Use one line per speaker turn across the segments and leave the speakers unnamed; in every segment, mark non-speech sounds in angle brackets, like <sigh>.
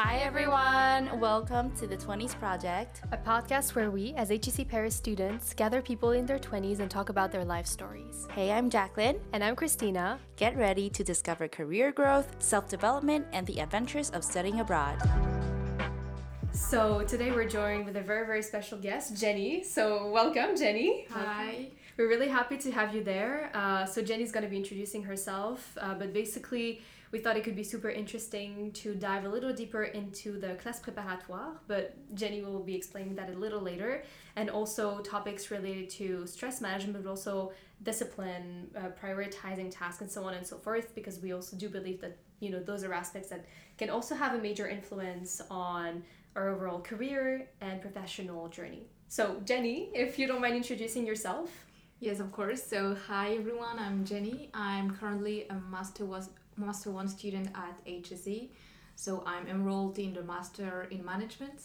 Hi, everyone. Welcome to the 20s Project,
a podcast where we, as HEC Paris students, gather people in their 20s and talk about their life stories.
Hey, I'm Jacqueline.
And I'm Christina.
Get ready to discover career growth, self development, and the adventures of studying abroad.
So, today we're joined with a very, very special guest, Jenny. So, welcome, Jenny.
Hi.
We're really happy to have you there. Uh, so, Jenny's going to be introducing herself, uh, but basically, we thought it could be super interesting to dive a little deeper into the classe préparatoire, but Jenny will be explaining that a little later, and also topics related to stress management, but also discipline, uh, prioritizing tasks, and so on and so forth, because we also do believe that you know those are aspects that can also have a major influence on our overall career and professional journey. So, Jenny, if you don't mind introducing yourself.
Yes, of course. So, hi everyone, I'm Jenny. I'm currently a Master was Master 1 student at HEC. So I'm enrolled in the Master in Management.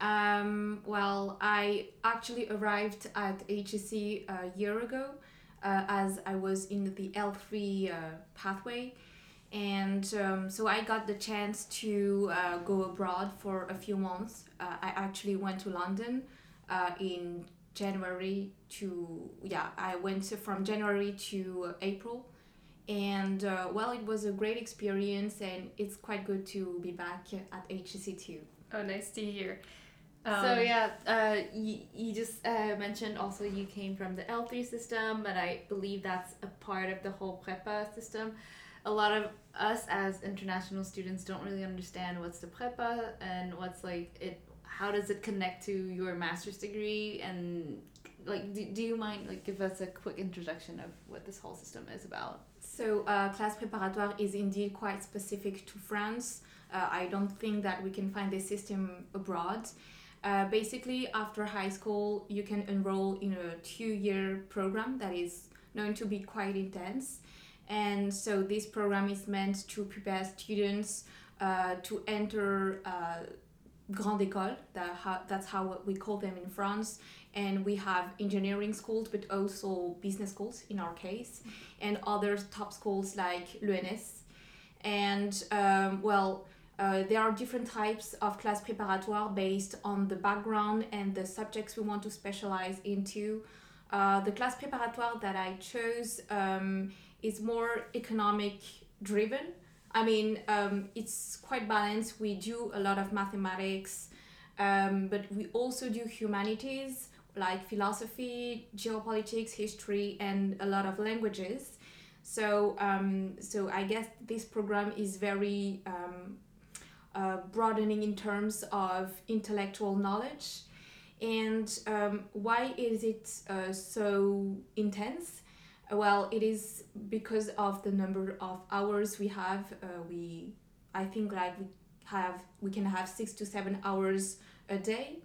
Um, well, I actually arrived at HEC a year ago uh, as I was in the L3 uh, pathway. And um, so I got the chance to uh, go abroad for a few months. Uh, I actually went to London uh, in January to, yeah, I went from January to April and uh, well it was a great experience and it's quite good to be back at HEC too.
Oh, nice to hear.
Um, so yeah, uh, you, you just uh, mentioned also you came from the L3 system, but I believe that's a part of the whole PREPA system. A lot of us as international students don't really understand what's the PREPA and what's like it. How does it connect to your master's degree and like do, do you mind like give us a quick introduction of what this whole system is about?
So, uh, classe préparatoire is indeed quite specific to France. Uh, I don't think that we can find this system abroad. Uh, basically, after high school, you can enroll in a two year program that is known to be quite intense. And so, this program is meant to prepare students uh, to enter uh, grande école, that that's how we call them in France, and we have engineering schools but also business schools in our case and other top schools like l'ENS and um, well uh, there are different types of class préparatoire based on the background and the subjects we want to specialize into. Uh, the class préparatoire that i chose um, is more economic driven. I mean um, it's quite balanced. We do a lot of mathematics um, but we also do humanities like philosophy, geopolitics, history, and a lot of languages. So, um, so I guess this program is very um, uh, broadening in terms of intellectual knowledge. And um, why is it uh, so intense? Well, it is because of the number of hours we have. Uh, we, I think, like we have, we can have six to seven hours a day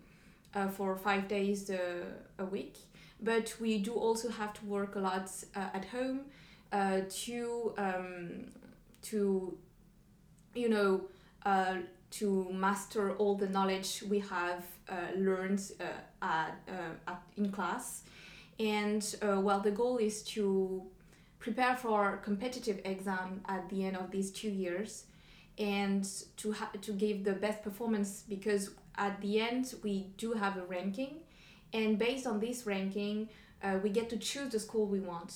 uh, for five days uh, a week. But we do also have to work a lot uh, at home uh, to um, to you know uh, to master all the knowledge we have uh, learned uh, at, uh, at in class. And uh, well, the goal is to prepare for competitive exam at the end of these two years and to ha- to give the best performance because at the end we do have a ranking and based on this ranking uh, we get to choose the school we want.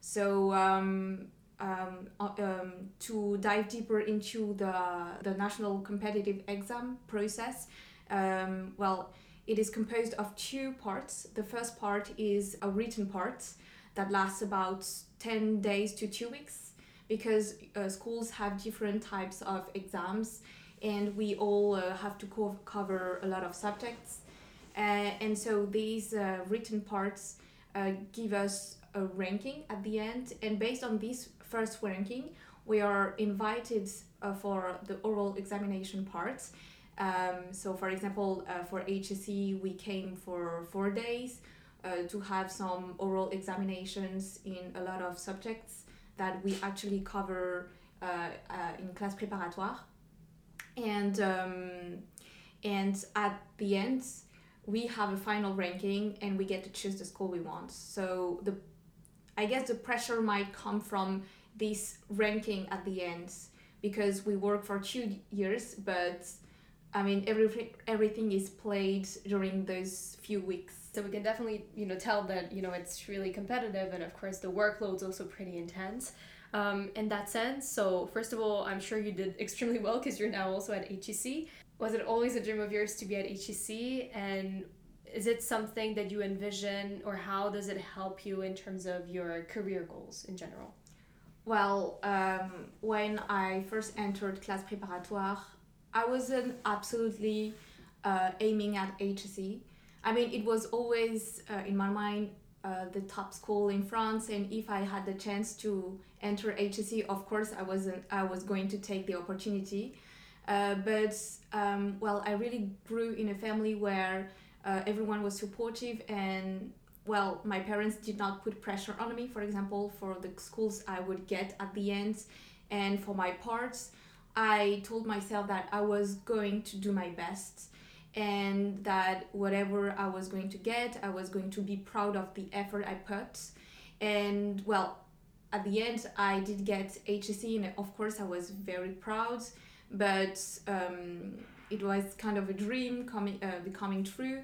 So um, um, uh, um, to dive deeper into the, the national competitive exam process um, well it is composed of two parts. The first part is a written part that lasts about 10 days to two weeks because uh, schools have different types of exams and we all uh, have to co- cover a lot of subjects. Uh, and so these uh, written parts uh, give us a ranking at the end, and based on this first ranking, we are invited uh, for the oral examination parts. Um, so, for example, for HEC, we came for four days to have some oral examinations in a lot of subjects that we actually cover in class préparatoire and um, and at the end we have a final ranking and we get to choose the school we want so the i guess the pressure might come from this ranking at the end because we work for two years, but I mean everything everything is played during those few weeks.
So we can definitely you know tell that you know it's really competitive, and of course the workload's also pretty intense. Um, in that sense, so first of all, I'm sure you did <laughs> extremely well because you're now also at HEC. Was it always a dream of yours to be at HEC, and is it something that you envision, or how does it help you in terms of your career goals in general?
Well, um, when I first entered class préparatoire, I wasn't absolutely uh, aiming at HEC. I mean, it was always uh, in my mind uh, the top school in France, and if I had the chance to enter HEC, of course, I wasn't. I was going to take the opportunity. Uh, but um, well, I really grew in a family where uh, everyone was supportive and well, my parents did not put pressure on me, for example, for the schools I would get at the end. And for my parts, I told myself that I was going to do my best and that whatever I was going to get, I was going to be proud of the effort I put. And well, at the end, I did get HEC, and of course, I was very proud, but um, it was kind of a dream coming, uh, becoming true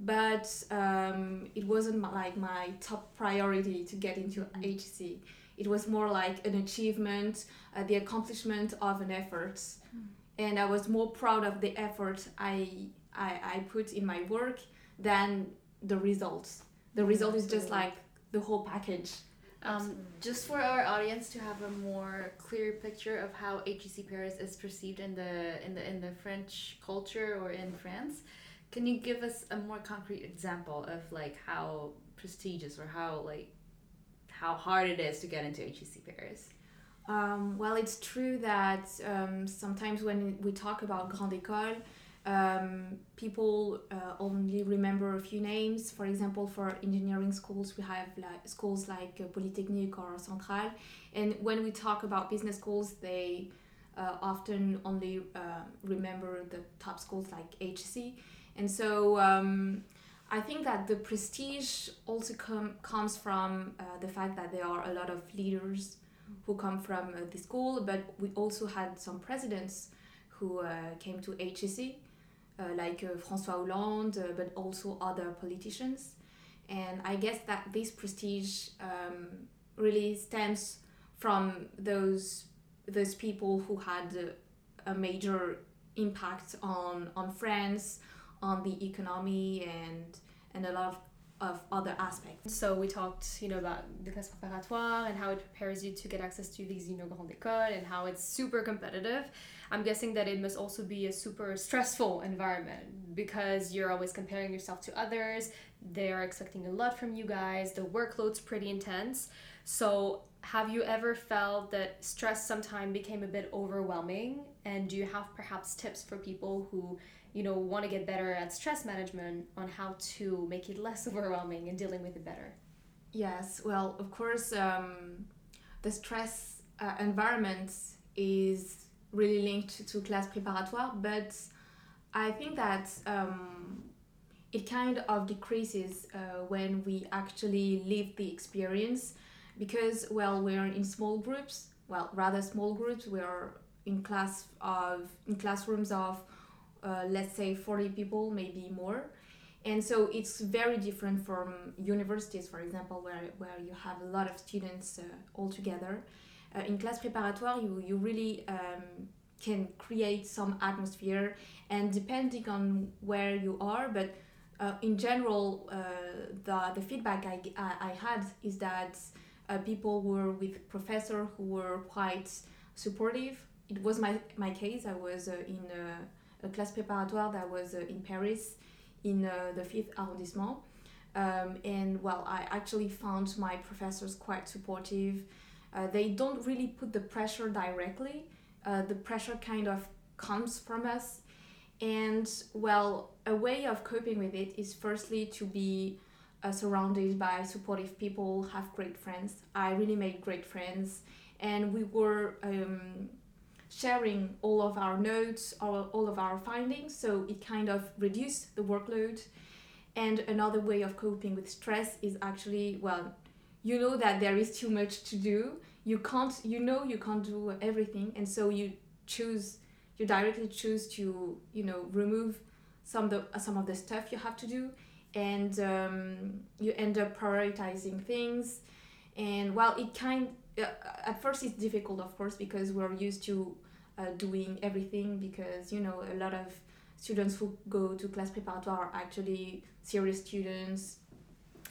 but um, it wasn't my, like my top priority to get into mm-hmm. HEC. It was more like an achievement, uh, the accomplishment of an effort, mm. and I was more proud of the effort I, I I put in my work than the results. The result is just like the whole package.
Um, just for our audience to have a more clear picture of how HEC Paris is perceived in the in the in the French culture or in France, can you give us a more concrete example of like how prestigious or how like how hard it is to get into HEC Paris?
Um, well, it's true that um, sometimes when we talk about Grande École, um, people uh, only remember a few names. For example, for engineering schools, we have like schools like uh, Polytechnique or Centrale. And when we talk about business schools, they uh, often only uh, remember the top schools like HEC. And so um, I think that the prestige also com- comes from uh, the fact that there are a lot of leaders who come from uh, the school, but we also had some presidents who came to HEC, uh, like uh, François Hollande, uh, but also other politicians. And I guess that this prestige um, really stems from those those people who had a major impact on on France, on the economy and and a lot of of other aspects.
So we talked, you know, about the classe préparatoire and how it prepares you to get access to these, you know, école and how it's super competitive. I'm guessing that it must also be a super stressful environment because you're always comparing yourself to others. They are expecting a lot from you guys. The workload's pretty intense. So have you ever felt that stress sometimes became a bit overwhelming? And do you have perhaps tips for people who you know want to get better at stress management on how to make it less <laughs> overwhelming and dealing with it better.
Yes well of course um, the stress uh, environment is really linked to class préparatoire but i think that um, it kind of decreases uh, when we actually live the experience because well we're in small groups well rather small groups we're in class of in classrooms of uh, let's say 40 people, maybe more. And so it's very different from universities, for example, where, where you have a lot of students uh, all together. Uh, in class préparatoire, you, you really um, can create some atmosphere, and depending on where you are, but uh, in general, uh, the, the feedback I, I, I had is that people were with professors who were quite supportive. It was my, my case. I was in a class préparatoire that was uh, in Paris in uh, the 5th arrondissement. Um, and well, I actually found my professors quite supportive. Uh, they don't really put the pressure directly, the pressure kind of comes from us. And well, a way of coping with it is firstly to be uh, surrounded by supportive people, have great friends. I really made great friends, and we were um, sharing all of our notes, all, all of our findings, so it kind of reduced the workload. And another way of coping with stress is actually, well, you know that there is too much to do. You can't you know you can't do everything and so you choose you directly choose to you know remove some of the some of the stuff you have to do. And um, you end up prioritizing things. And while it kind at first it's difficult of course because we're used to uh, doing everything because you know a lot of students who go to class préparatoire are actually serious students.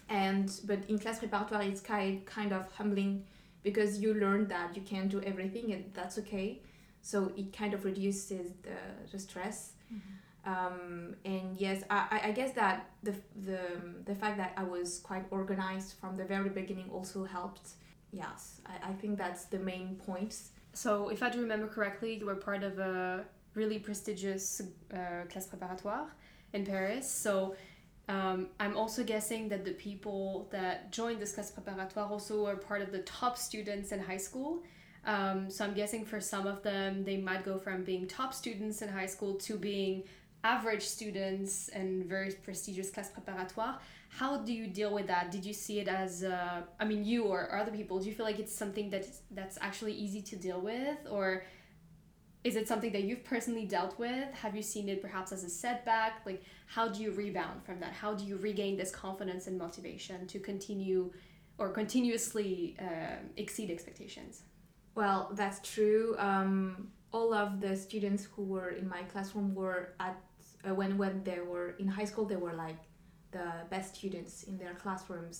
And but in class préparatoire it's kind kind of humbling because you learn that you can't do everything and that's okay. So it kind of reduces the, the stress.
Mm-hmm.
um, and yes I, I guess that the, the the fact that i was quite organized from the very beginning also helped yes i, I think that's the main points
So, if I do remember correctly, you were part of a really prestigious uh, préparatoire in Paris. So, um, I'm also guessing that the people that joined this classe préparatoire also were part of the top students in high school. Um, so, I'm guessing for some of them, they might go from being top students in high school to being average students and very prestigious classe préparatoire. How do you deal with that? Did you see it as, uh, I mean, you or, or other people, do you feel like it's something that that's actually easy to deal with? Or is it something that you've personally dealt with? Have you seen it perhaps as a setback? Like, how do you rebound from that? How do you regain this confidence and motivation to continue or continuously uh, exceed expectations?
Well, that's true. Um, all of the students who were in my classroom were at uh, when when they were in high school, they were like the best students in their classrooms,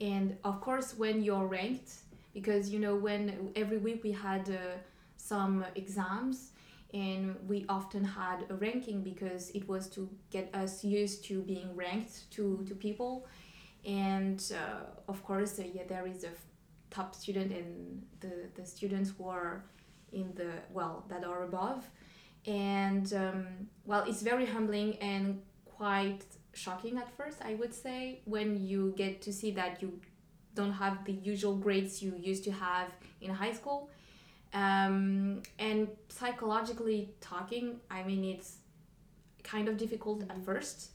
and of course, when you're ranked, because you know when every week we had uh, some exams and we often had a ranking because it was to get us used to being ranked to, to people. And uh, of course uh, yeah there is a f- top student and the, the students who are in the well that are above. And um, well it's very humbling and quite shocking at first i would say when you get to see that you don't have the usual grades you used to have in high school. Um, and psychologically talking i mean it's kind of difficult at first.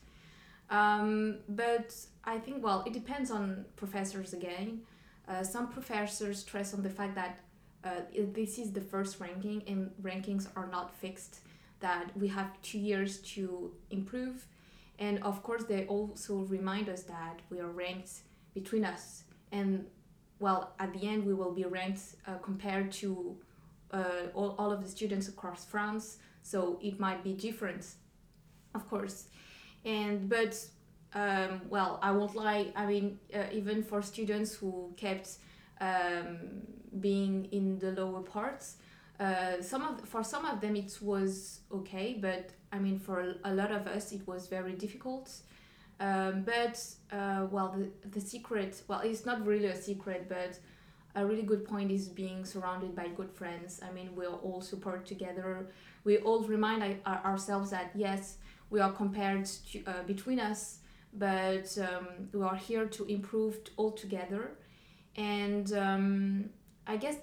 Um, but i think well it depends on professors again. Uh, some professors stress on the fact that uh, this is the first ranking and rankings are not fixed that we have two years to improve and of course they also remind us that we are ranked between us. And well at the end we will be ranked uh, compared to uh, all, all of the students across france. So it might be different of course. And but um, well i won't lie. I mean uh, even for students who kept um, being in the lower parts uh, some of for some of them it was okay but i mean for a lot of us it was very difficult. Um, but uh, well the, the secret well it's not really a secret but a really good point is being surrounded by good friends. I mean we'll all support together. We all remind our- ourselves that yes we are compared to, uh, between us but um, we are here to improve all together. And um, i guess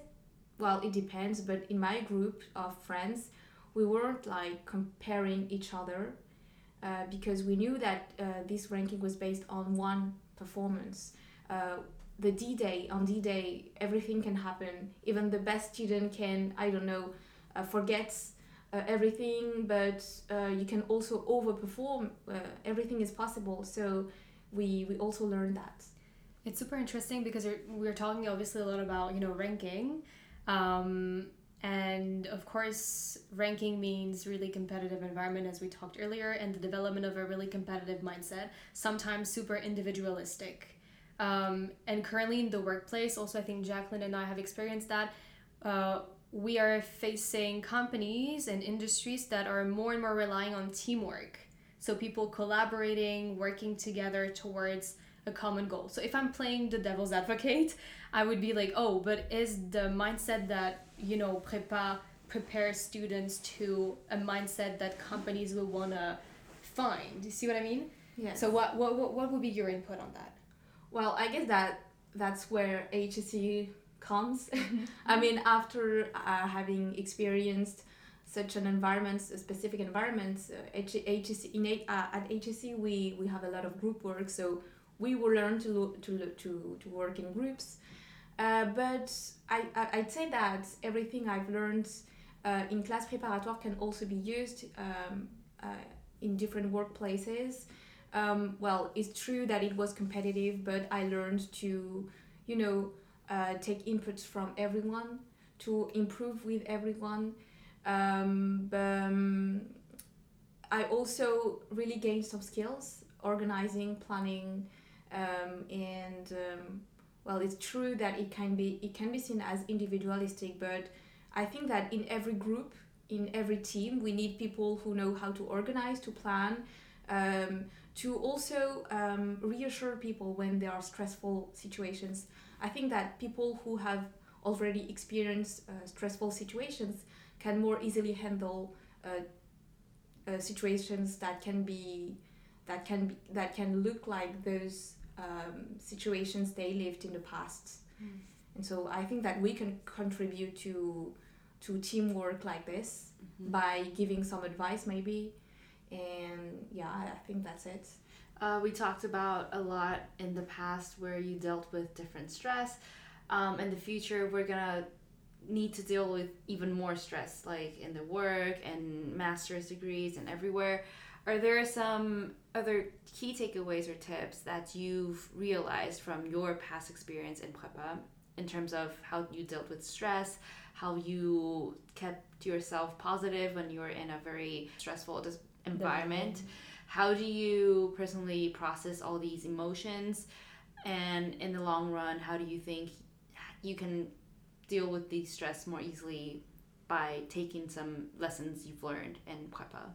well it depends but in my group of friends we weren't like comparing each other uh, because we knew that uh, this ranking was based on one performance. Uh, the d-day on d-day everything can happen. Even the best student can i don't know uh, forget uh, everything but uh, you can also overperform uh, everything is possible. So we we also learned that.
It's super interesting because we're, we're talking obviously a lot about you know ranking, um, and of course ranking means really competitive environment as we talked earlier, and the development of a really competitive mindset. Sometimes super individualistic, um, and currently in the workplace, also I think Jacqueline and I have experienced that. Uh, we are facing companies and industries that are more and more relying on teamwork. So people collaborating, working together towards a common goal. So if I'm playing the devil's advocate, I would be like, oh, but is the mindset that, you know, Prepa prepares students to a mindset that companies will want to find? You see what I mean?
yeah
So what, what, what, what would be your input on that?
Well, I guess that that's where HEC comes. <laughs> I mean, after uh, having experienced such an environment, a specific environment, uh, H- HEC in A- uh, at HEC we we have a lot of group work, so we will learn to lo- to lo- to to work in groups. Uh, but I, I, I'd say that everything I've learned uh, in class préparatoire can also be used um, uh, in different workplaces. Um, well, it's true that it was competitive, but I learned to, you know, uh, take inputs from everyone, to improve with everyone. Um, but, um, I also really gained some skills, organizing, planning, um, and um, well, it's true that it can be it can be seen as individualistic, but I think that in every group, in every team, we need people who know how to organize, to plan, um, to also um, reassure people when there are stressful situations. I think that people who have already experienced uh, stressful situations can more easily handle uh, uh, situations that can be that can be that can look like those um, situations they lived in the past. Mm. And so I think that we can contribute to to teamwork like this mm-hmm. by giving some advice maybe. And yeah, I think that's it.
Uh, we talked about a lot in the past where you dealt with different stress. Um, in the future, we're gonna need to deal with even more stress, like in the work and master's degrees and everywhere. Are there some other key takeaways or tips that you've realized from your past experience in Prepa in terms of how you dealt with stress, how you kept yourself positive when you were in a very stressful environment? How do you personally process all these emotions? And in the long run, how do you think you can deal with the stress more easily by taking some lessons you've learned in Prepa?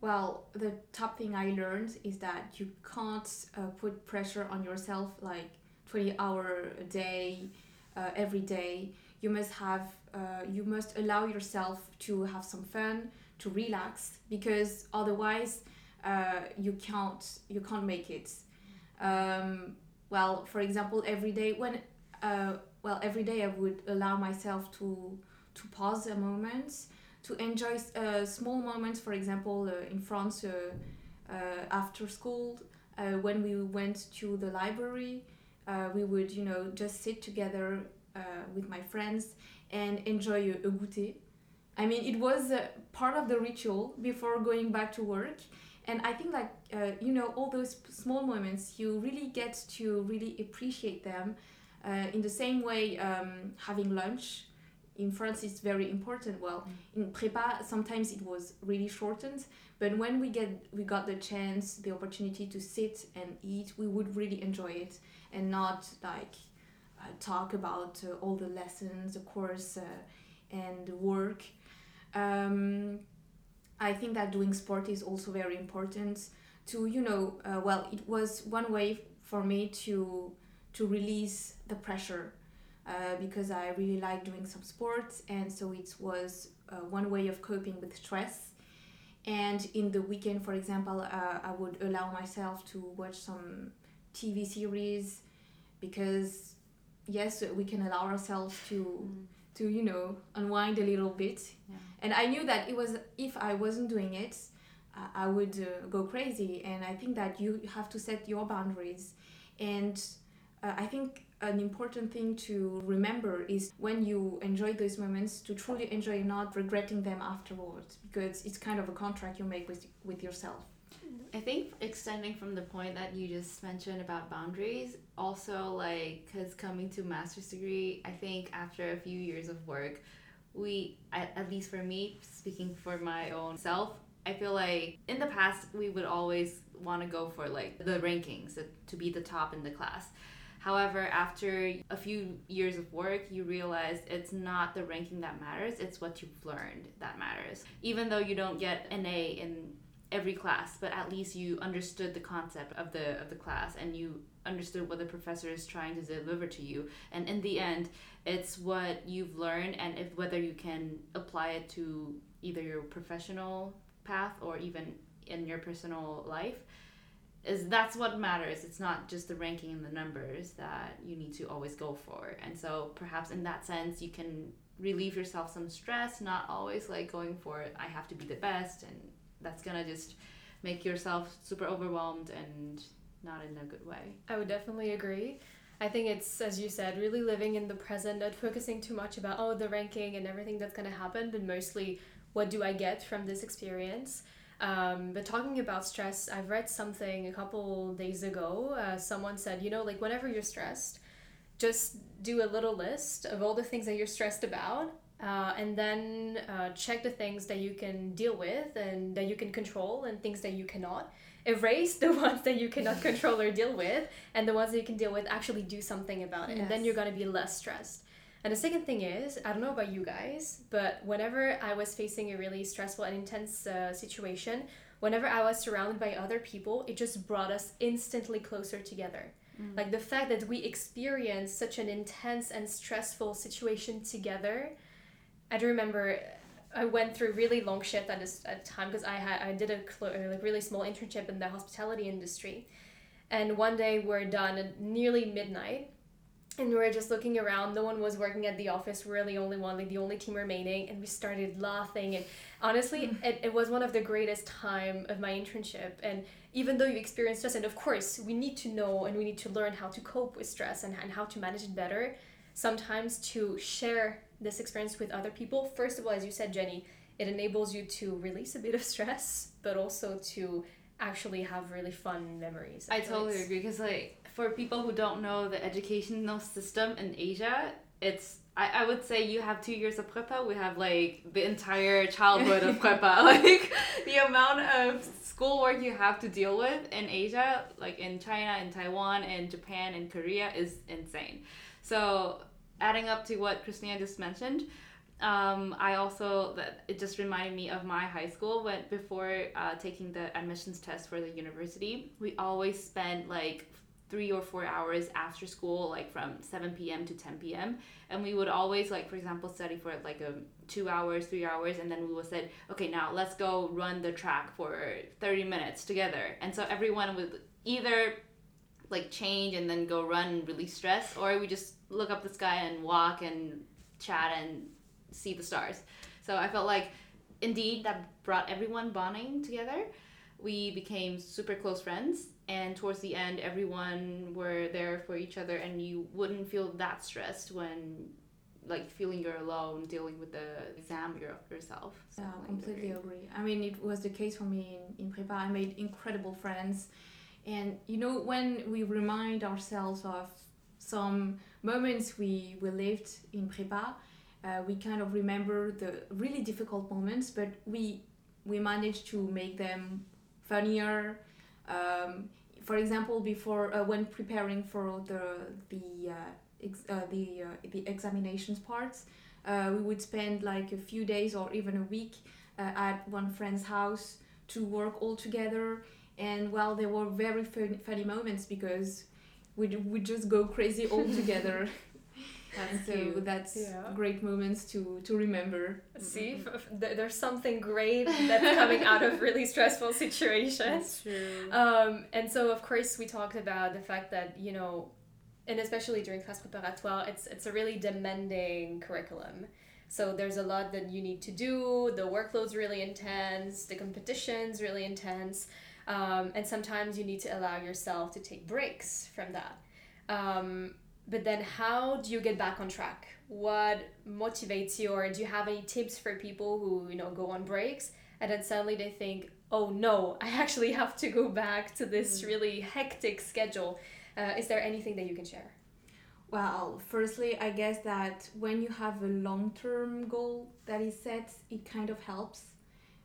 Well, the top thing I learned is that you can't uh, put pressure on yourself like 20 hour a day, uh, every day. You must have, uh, you must allow yourself to have some fun, to relax, because otherwise uh, you can't, you can't make it. Um, well, for example, every day when, uh, well, every day I would allow myself to, to pause a moment to enjoy uh, small moments. For example, uh, in France, uh, uh, after school, when we went to the library, we would, you know, just sit together with my friends and enjoy a, a goûter. I mean, it was part of the ritual before going back to work and i think like uh, you know all those small moments you really get to really appreciate them uh, in the same way um, having lunch in France it's very important. Well, mm. in Prepa sometimes it was really shortened, but when we get we got the chance, the opportunity to sit and eat, we would really enjoy it and not like uh, talk about uh, all the lessons, the course, uh, and work. Um, I think that doing sport is also very important to you know uh, well it was one way for me to to release the pressure uh, because I really like doing some sports, and so it was uh, one way of coping with stress. And in the weekend, for example, uh, I would allow myself to watch some TV series because, yes, we can allow ourselves to. Mm. To you know unwind a little bit, yeah. and I knew that it was if I wasn't doing it, I would uh, go crazy. And I think that you have to set your boundaries. And uh, I think an important thing to remember is when you enjoy those moments to truly enjoy not regretting them afterwards because it's kind of a contract you make with with yourself
i think extending from the point that you just mentioned about boundaries also like because coming to master's degree i think after a few years of work we at, at least for me speaking for my own self I feel like in the past we would always want to go for like the rankings to be the top in the class. However, after a few years of work, you realize it's not the ranking that matters, it's what you've learned that matters. Even though you don't get an A in every class, but at least you understood the concept of the of the class and you understood what the professor is trying to deliver to you. And in the end, it's what you've learned and if whether you can apply it to either your professional path or even in your personal life is that's what matters. It's not just the ranking and the numbers that you need to always go for. And so perhaps in that sense you can relieve yourself some stress not always like going for i have to be the best and that's gonna just make yourself super overwhelmed and not in a good way.
I would definitely agree. I think it's, as you said, really living in the present, not focusing too much about, oh, the ranking and everything that's going to happen, but mostly what do I get from this experience. Um, but talking about stress, I've read something a couple days ago. Uh, someone said, you know, like whenever you're stressed, just do a little list of all the things that you're stressed about uh, and then uh, check the things that you can deal with and that you can control and things that you cannot erase <laughs> the ones that you cannot control or deal with and the ones that you can deal with actually do something about it yes. and then you're going to be less stressed and the second thing is i don't know about you guys but whenever i was facing a really stressful and intense uh, situation whenever i was surrounded by other people it just brought us instantly closer together mm. like the fact that we experienced such an intense and stressful situation together I do remember I went through really long shift at this at time because I had I did a cl- like really small internship in the hospitality industry, and one day we're done at nearly midnight, and we were just looking around. No one was working at the office. We are the only one, like the only team remaining, and we started laughing. And honestly, mm. it, it was one of the greatest time of my internship. And even though you experience stress, and of course we need to know and we need to learn how to cope with stress and, and how to manage it better. Sometimes to share this experience with other people, first of all, as you said, Jenny, it enables you to release a bit of <laughs> stress, but also to actually have really fun memories.
I, totally like agree because like for people who don't know the educational system in Asia, it's I, I would say you have two years of prepa. We have like the entire childhood of <laughs> prepa. <laughs> like the amount of schoolwork you have to deal with in Asia, like in China, in Taiwan, in Japan, in Korea, is insane. So adding up to what Christina just mentioned, um, I also that it just reminded me of my high school when before uh, taking the admissions test for the university, we always spent like three or four hours after school, like from 7 p.m. to 10 p.m. And we would always, like, for example, study for like a um, two hours, three hours, and then we would say, okay, now let's go run the track for 30 minutes together. And so everyone would either like change and then go run and release stress, or we just look up the sky and walk and chat and see the stars. So I felt like indeed that brought everyone bonding together. We became super close friends and towards the end everyone were there for each other and you wouldn't feel that stressed when like feeling you're alone dealing with the exam yourself.
So yeah, completely agree. I mean, it was the case for me in, in Prepa. I made incredible friends. And you know, when we remind ourselves of some moments we, we lived in Prepa, uh, we kind of remember the really difficult moments, but we we managed to make them funnier. Um, for example, before uh, when preparing for the the uh, ex- uh, the uh, the examinations parts, uh, we would spend like a few days or even a week at one friend's house to work all together. And well, there were very fun- funny moments because we we just go crazy all <laughs> together. That's so cute. that's yeah. great moments to to remember.
See, there's something great that's coming out of really stressful situations.
That's true.
Um, and so of course we talked about the fact that you know, and especially during class préparatoire, it's it's a really demanding curriculum. So there's a lot that you need to do. The workload's really intense. The competition's really intense. Um, and sometimes you need to allow yourself to take breaks from that. Um, but then, how do you get back on track? What motivates you, or do you have any tips for people who you know go on breaks and then suddenly they think, "Oh no, I <laughs> actually have to go back to this mm. really hectic schedule." Uh, is there anything that you can share?
Well, firstly, I guess that when you have a long term goal that is set, it kind of helps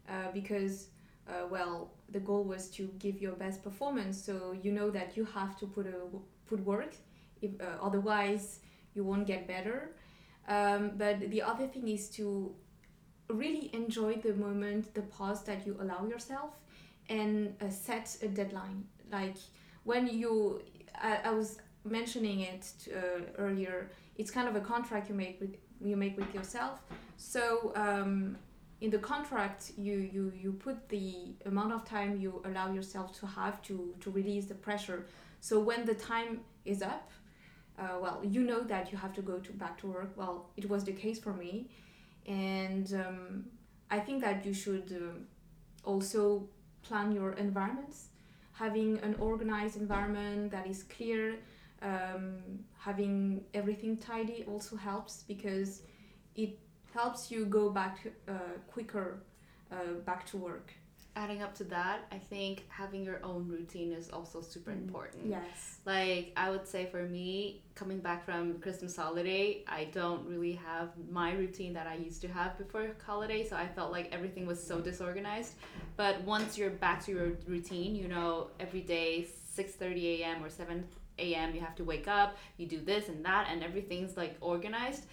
uh, because uh, well, the goal was to give your best performance. So you know that you have to put a put work, if, uh, otherwise you won't get better. Um, but the other thing is to really enjoy the moment, the pause that you allow yourself, and uh, set a deadline. Like when you, I, I was mentioning it uh, earlier. It's kind of a contract you make with you make with yourself. So. Um, in the contract you, you you put the amount of time you allow yourself to have to to release the pressure so when the time is up uh, well you know that you have to go to back to work. Well it was the case for me. And um, i think that you should uh, also plan your environments. Having an organized environment that is clear um, having everything tidy also helps because it helps you go back uh, quicker uh, back to work.
Adding up to that, I think having your own routine is also super
Mm.
important.
Yes.
Like I would say for me, coming back from Christmas holiday, I don't really have my routine that I used to have before holiday, so I felt like everything was so disorganized. But once you're back to your routine, you know, every day 6:30 a.m. or 7 a.m. you have to wake up, you do this and that and everything's like organized,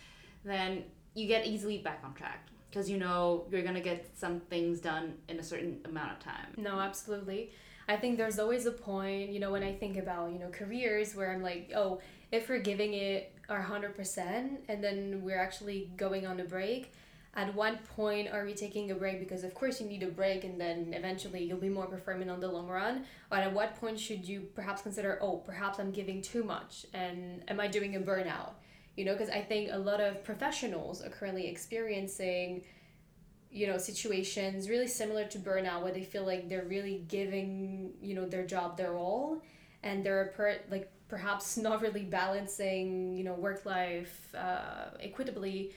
then you get easily back on track because you know you're going to get some things done in a certain amount of time.
No, absolutely. I think there's always a point, you know, when I think about, you know, careers where I'm like, oh, if we're giving it our 100% and then we're actually going on a break, at what point are we taking a break? Because, of course, you need a break and then eventually you'll be more performant on the long run. But at what point should you perhaps consider, oh, perhaps I'm giving too much and am I doing a burnout? You know, because I think a lot of professionals are currently experiencing you know situations really similar to burnout where they feel like they're really giving you know their job their all and they're per- like perhaps <laughs> not really balancing you know work life uh, equitably.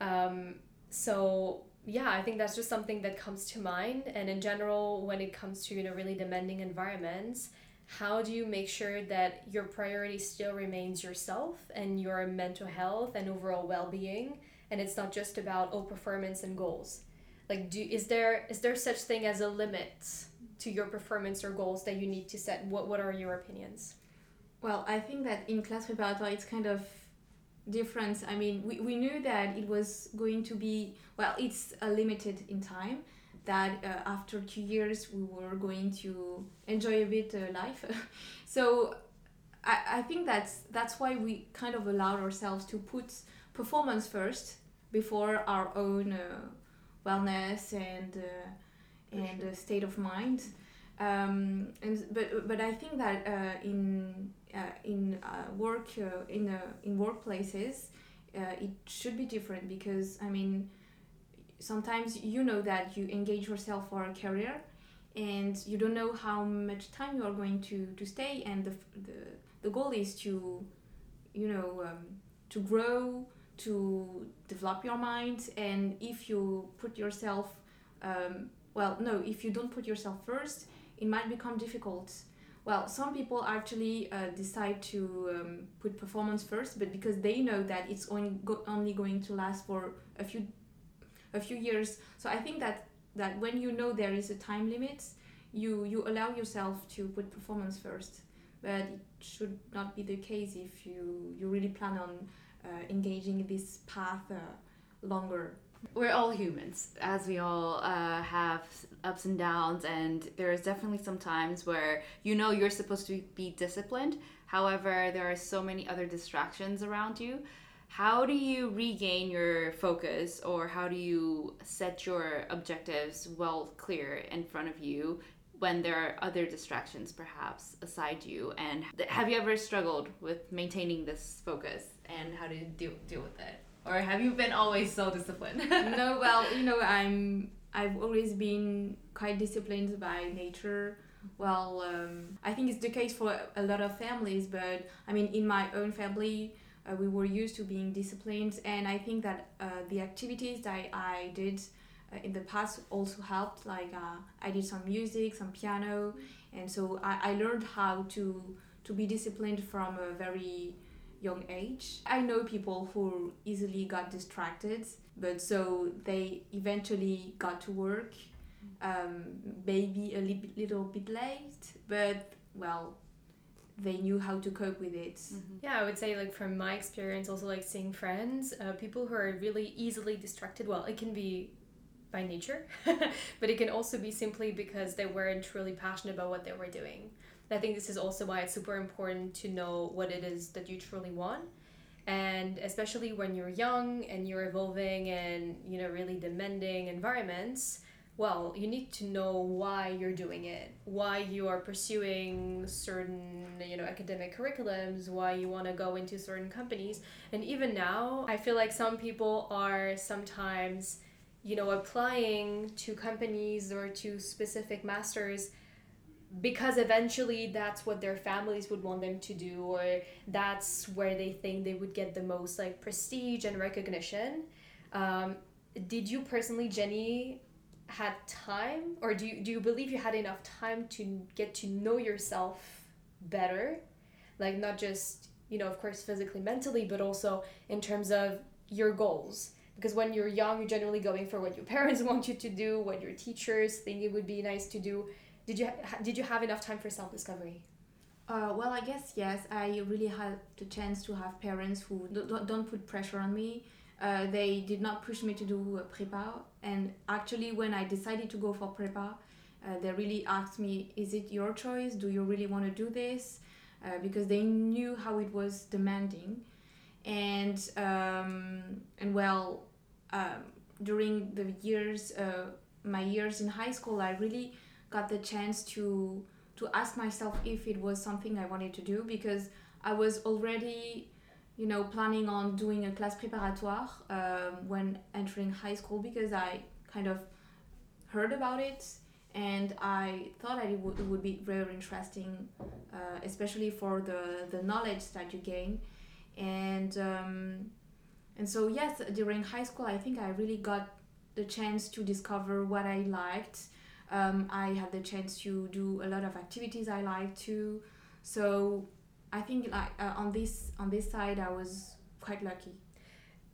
Um, so yeah i think that's just something that comes to mind. And in general when it comes to you know really demanding environments how do you make sure that your priority still remains yourself and your mental health and overall well-being? And it's not just about oh performance and goals. Like do is there is there such thing as a limit to your performance or goals that you need to set? What what are your opinions?
Well, I think that in class preparatoire it's kind of different. I mean, we, we knew that it was going to be, well, it's uh, limited in time, that uh, after two years we were going to enjoy a bit uh, life. <laughs> so I, I think that's, that's why we kind of allowed ourselves to put performance first before our own uh, wellness and, uh, and uh, state of mind. Um, and but but I think that uh, in uh, in uh, work uh, in uh, in workplaces uh, it should be different because I mean sometimes you know that you engage yourself for a career and you don't know how much time you are going to, to stay and the, the, the goal is to you know um, to grow to develop your mind and if you put yourself um, well no if you don't put yourself first it might become difficult. Well some people actually uh, decide to um, put performance first but because they know that it's only, go- only going to last for a few a few years. So i think that that when you know there is a time limit you you allow yourself to put performance first. But it should not be the case if you you really plan on uh, engaging this path uh, longer.
We're all humans as we all uh, have ups and downs and there's definitely some times where you know you're supposed to be disciplined. However there are so many other distractions around you how do you regain your focus or how do you set your objectives well clear in front of you when there are other distractions perhaps aside you? And have you ever struggled with maintaining this focus and how do you deal, deal with it? Or have you been always so disciplined? <laughs>
No well you know i'm i've always been quite disciplined by nature. Well um, i think it's the case for a lot of families but i mean in my own family uh, we were used to being disciplined. And i think that uh, the activities that i did uh, in the past also helped. Like uh, i did some music some piano. And so I, I learned how to to be disciplined from a very young age. I know people who easily got distracted, but so they eventually got to work, um, maybe a li- little bit late, but well, they knew how to cope with it.
yeah i would say like from my experience also like seeing friends uh, people who are really easily distracted well it can be by nature <laughs> but it can also be simply because they weren't truly passionate about what they were doing I think this is also why it's super important to know what it is that you truly want. And especially when you're young and you're evolving in, you know, really demanding environments, well, you need to know why you're doing it, why you are pursuing certain, you know, academic curriculums, why you want to go into certain companies. And even now, I feel like some people are sometimes, you know, applying to companies or to specific masters because eventually that's what their families would want them to do or that's where they think they would get the most like prestige and recognition um, did you personally jenny had time or do you, do you believe you had enough time to get to know yourself better like not just you know of course physically mentally but also in terms of your goals because when you're young you're generally going for what your <laughs> parents want you to do what your teachers think it would be nice to do did you ha- did you have enough time for self discovery?
Uh, well, I guess yes. I really had the chance to have parents who don't, don't put pressure on me. Uh, they did not push me to do a prepa, and actually, when I decided to go for prepa, uh, they really asked me, "Is it your choice? Do you really want to do this?" Uh, because they knew how it was demanding, and um, and well, um, during the years, uh, my years in high school, I really got the chance to to ask myself if it was something I wanted to do because I was already you know planning on doing a class préparatoire um, when entering high school because I kind of heard about it and I thought that it would, it would be very interesting uh, especially for the, the knowledge that you gain and um, and so yes during high school I think I really got the chance to discover what I liked um, I had the chance to do a lot of activities I liked too. So I think like uh, on this on this side I was quite lucky.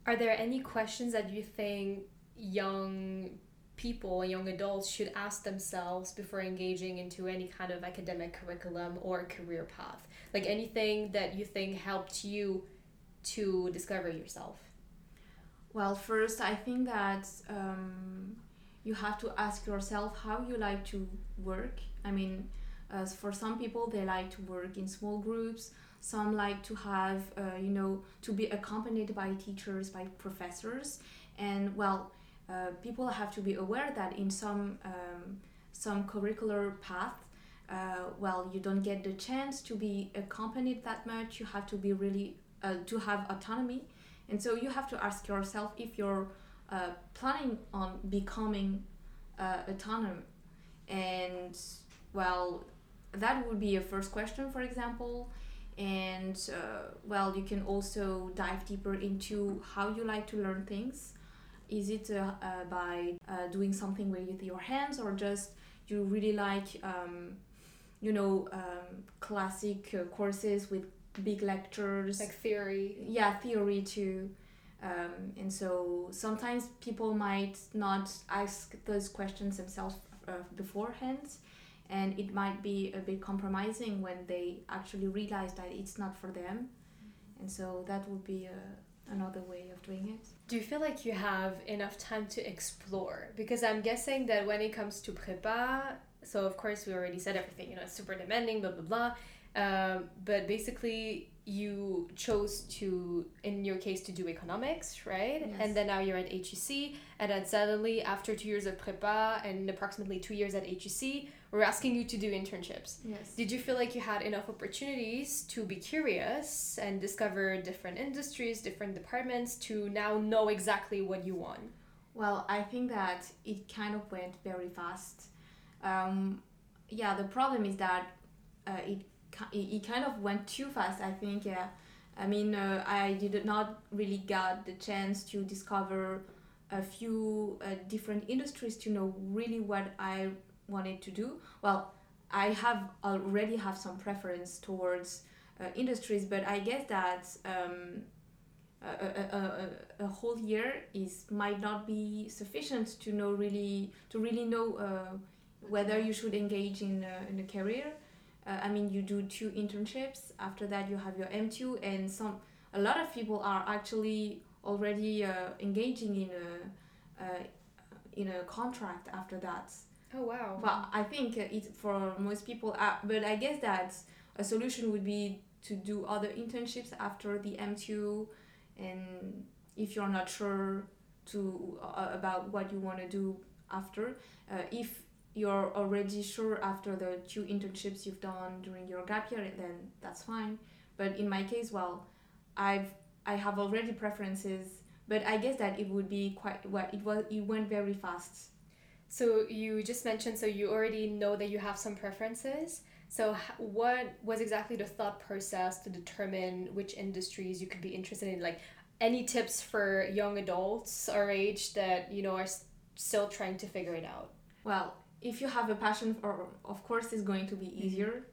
Are there any questions that you think young people, young adults should ask themselves before engaging into any kind of academic curriculum or career path? Like anything that you think helped you to discover yourself?
Well, first, I think that um, you have to ask yourself how you like to work. I mean, uh, for some people, they like to work in small groups. Some like to have, uh, you know, to be accompanied by teachers, by professors. And well, uh, people have to be aware that in some um, some curricular path, uh, well, you don't get the chance to be accompanied that much. You have to be really uh, to have autonomy, and so you have to ask yourself if you're uh, planning on becoming autonomous and well that would be a first question for example. And uh, well you can also dive deeper into how you like to learn things. Is it uh, uh, by uh, doing something with your hands or just you really like um, you know um, classic courses with big lectures?
Like theory.
Yeah theory too. Um, and so sometimes people might not ask those questions themselves uh, beforehand, and it might be a bit compromising when they actually realize that it's not for them. And so that would be a, uh, another way of doing it.
Do you feel like you have enough time to explore? Because I'm guessing that when it comes to prepa, so of course we already said everything, you know, it's super demanding, blah, blah, blah. Um, but basically, you chose to, in your case, to do economics, right? Yes. And then now you're at HEC, and then suddenly, after two years of prepa and approximately two years at HEC, we're asking you to do internships.
Yes.
Did you feel like you had enough opportunities to be curious and discover different industries, different departments to now know exactly what you want?
Well, I think that it kind of went very fast. Um, yeah, the problem is that uh, it it kind of went too fast i think yeah i mean uh, i did not really got the chance to discover a few uh, different industries to know really what i wanted to do well i have already have some preference towards uh, industries but i guess that um, a, a, a, a, whole year is might not be sufficient to know really to really know uh, whether you should engage in, in a career uh, I mean, you do two internships. After that, you have your M2, and some a lot of people are actually already uh, engaging in a uh, in a contract after that.
Oh wow!
But I think it's for most people. Uh, but I guess that a solution would be to do other internships after the M2, and if you're not sure to uh, about what you want to do after, uh, if you're already sure after the two internships you've done during your gap year, then that's fine. But in my case, well, I've I have already preferences, but I guess that it would be quite well. It was it went very fast.
So you just mentioned so you already know that you have some preferences. So what was exactly the thought process to determine which industries you could be interested in? Like any tips for young adults our age that you know are still trying to figure it out?
Well, if you have a passion for, of course, it's going to be easier.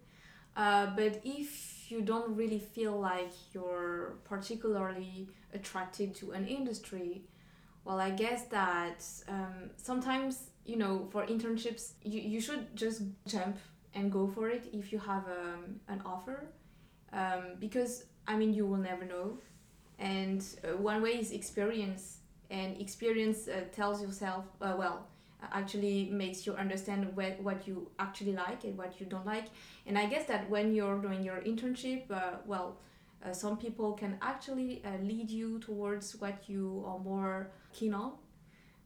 Uh, but if you don't really feel like you're particularly attracted to an industry, well, I guess that um, sometimes, you know, for internships, you, you should just jump and go for it if you have um, an offer. Um, because, I mean, you will never know. And uh, one way is experience. And experience uh, tells yourself, uh, well, actually makes you understand what, what you actually like and what you don't like. And I guess that when you're doing your internship, uh, well, uh, some people can actually uh, lead you towards what you are more keen on.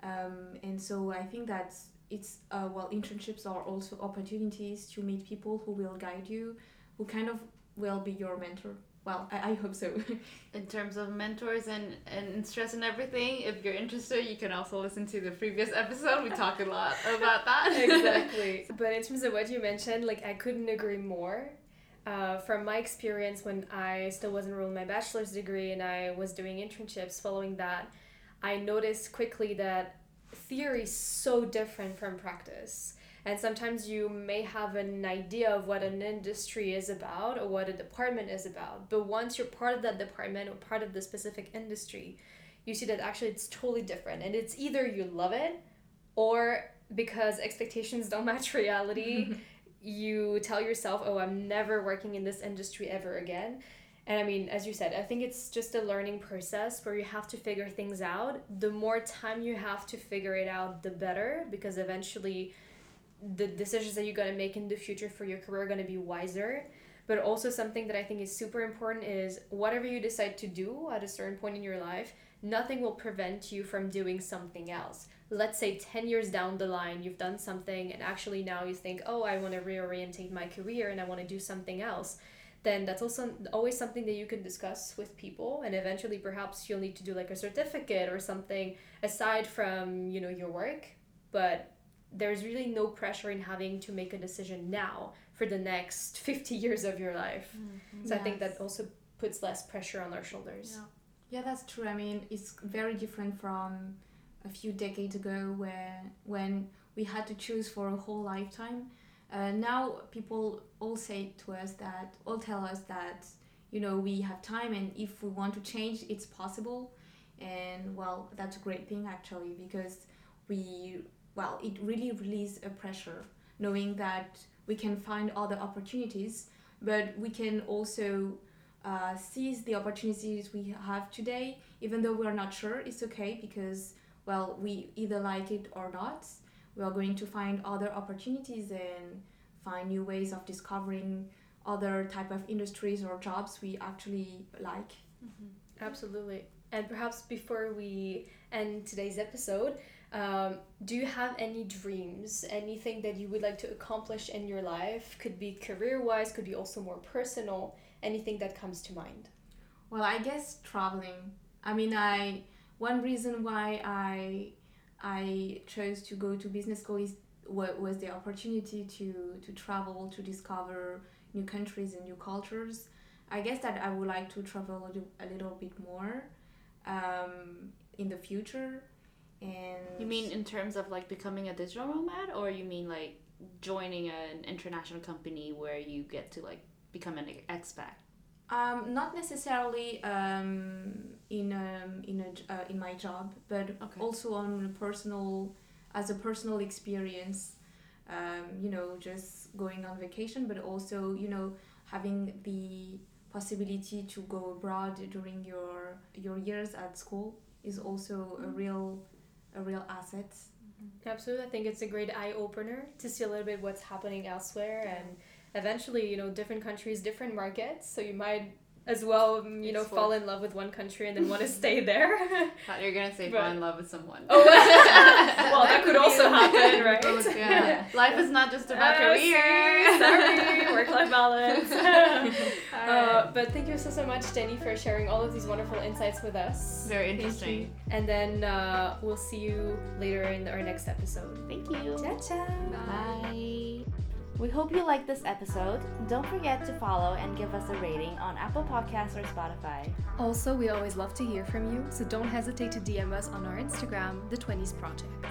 Um, and so I think that it's, uh, well, internships are also opportunities to meet people who will guide you, who kind of will be your mentor. Well, I, I hope so. <laughs>
in terms of mentors and, and stress and everything, if you're interested, you can also listen to the previous episode. We talk a lot <laughs> about that.
exactly. <laughs> But in terms of what you mentioned, like I couldn't agree more. Uh, from my experience when I still was enrolled in my bachelor's degree and I was doing internships following that, I noticed quickly that theory is so different from practice. And sometimes you may have an idea of what an industry is about or what a department is about. But once you're part of that department or part of the specific industry, you see that actually it's totally different. And it's either you love it or because expectations don't <laughs> match reality, <laughs> you tell yourself, oh, I'm never working in this industry ever again. And I mean, as you said, I think it's just a learning process where you have to figure things out. The more time you have to figure it out, the better, because eventually the decisions that you're going to make in the future for your career are going to be wiser. But also, something that I think is super important is whatever you decide to do at a certain point in your life, nothing will prevent you from doing something else. Let's say 10 years down the line, you've done something, and actually now you think, oh, I want to reorientate my career and I want to do something else then that's also always something that you can discuss with people and eventually perhaps you'll need to do like a certificate or something aside from you know your work but there's really no pressure in having to make a decision now for the next <laughs> 50 years of your life. Mm-hmm. So i think that also puts less pressure on our shoulders.
Yeah, that's true. I mean, it's very different from a few decades ago, where when we had to choose for a whole lifetime. Uh, now people all say to us that, all tell us that, you know, we have time, and if we want to change, it's possible. And well, that's a great thing actually, because we, well, it really relieves a pressure knowing that we can find other opportunities, but we can also uh, seize the opportunities we have today, even though we're not sure, it's okay because, well, we either like it or not. We are going to find other opportunities and find new ways of discovering other type of industries or jobs we actually like.
absolutely. And perhaps before we end today's episode um, do you have any dreams? Anything that you would like to accomplish in your life? Could be career wise could be also more personal. Anything that comes to mind?
Well, I guess traveling. I mean, I one reason why I I chose to go to business school is wa- was the opportunity to to travel to discover new countries and new cultures. I guess that I would like to travel a little bit more um, in the future. And
You mean in terms of like becoming a digital nomad, or you mean like joining an international company where you get to like become an expat?
Um, not necessarily um, in um, in a uh, in my job, but
Okay.
also on a personal as a personal experience. Um, you know, just going on vacation, but also you know having the possibility to go abroad during your your years at school is also a real a real asset.
Absolutely. I think it's a great eye opener to see a little bit what's happening elsewhere and eventually, you know, different countries, different markets. So you might as well, you know,
Explore.
fall in love with one country and then want to stay there. <laughs>
Thought you were gonna say
But-
fall in love with someone.
Oh, <laughs> well, that could
be
also
a-
happen, right?
both, yeah. Life is not just about
Oh,
career.
sorry, <laughs> work-life balance.
Alright.
uh, but thank you so so much, Jenny, for sharing all of these wonderful insights with us.
Very interesting.
And then uh, we'll see you later in our next episode.
Thank you.
Ciao, ciao.
Bye. We hope you liked this episode. Don't forget to follow and give us a rating on Apple Podcasts or Spotify.
Also, we always love to hear from you, so don't hesitate to DM us on our Instagram, The 20s Project.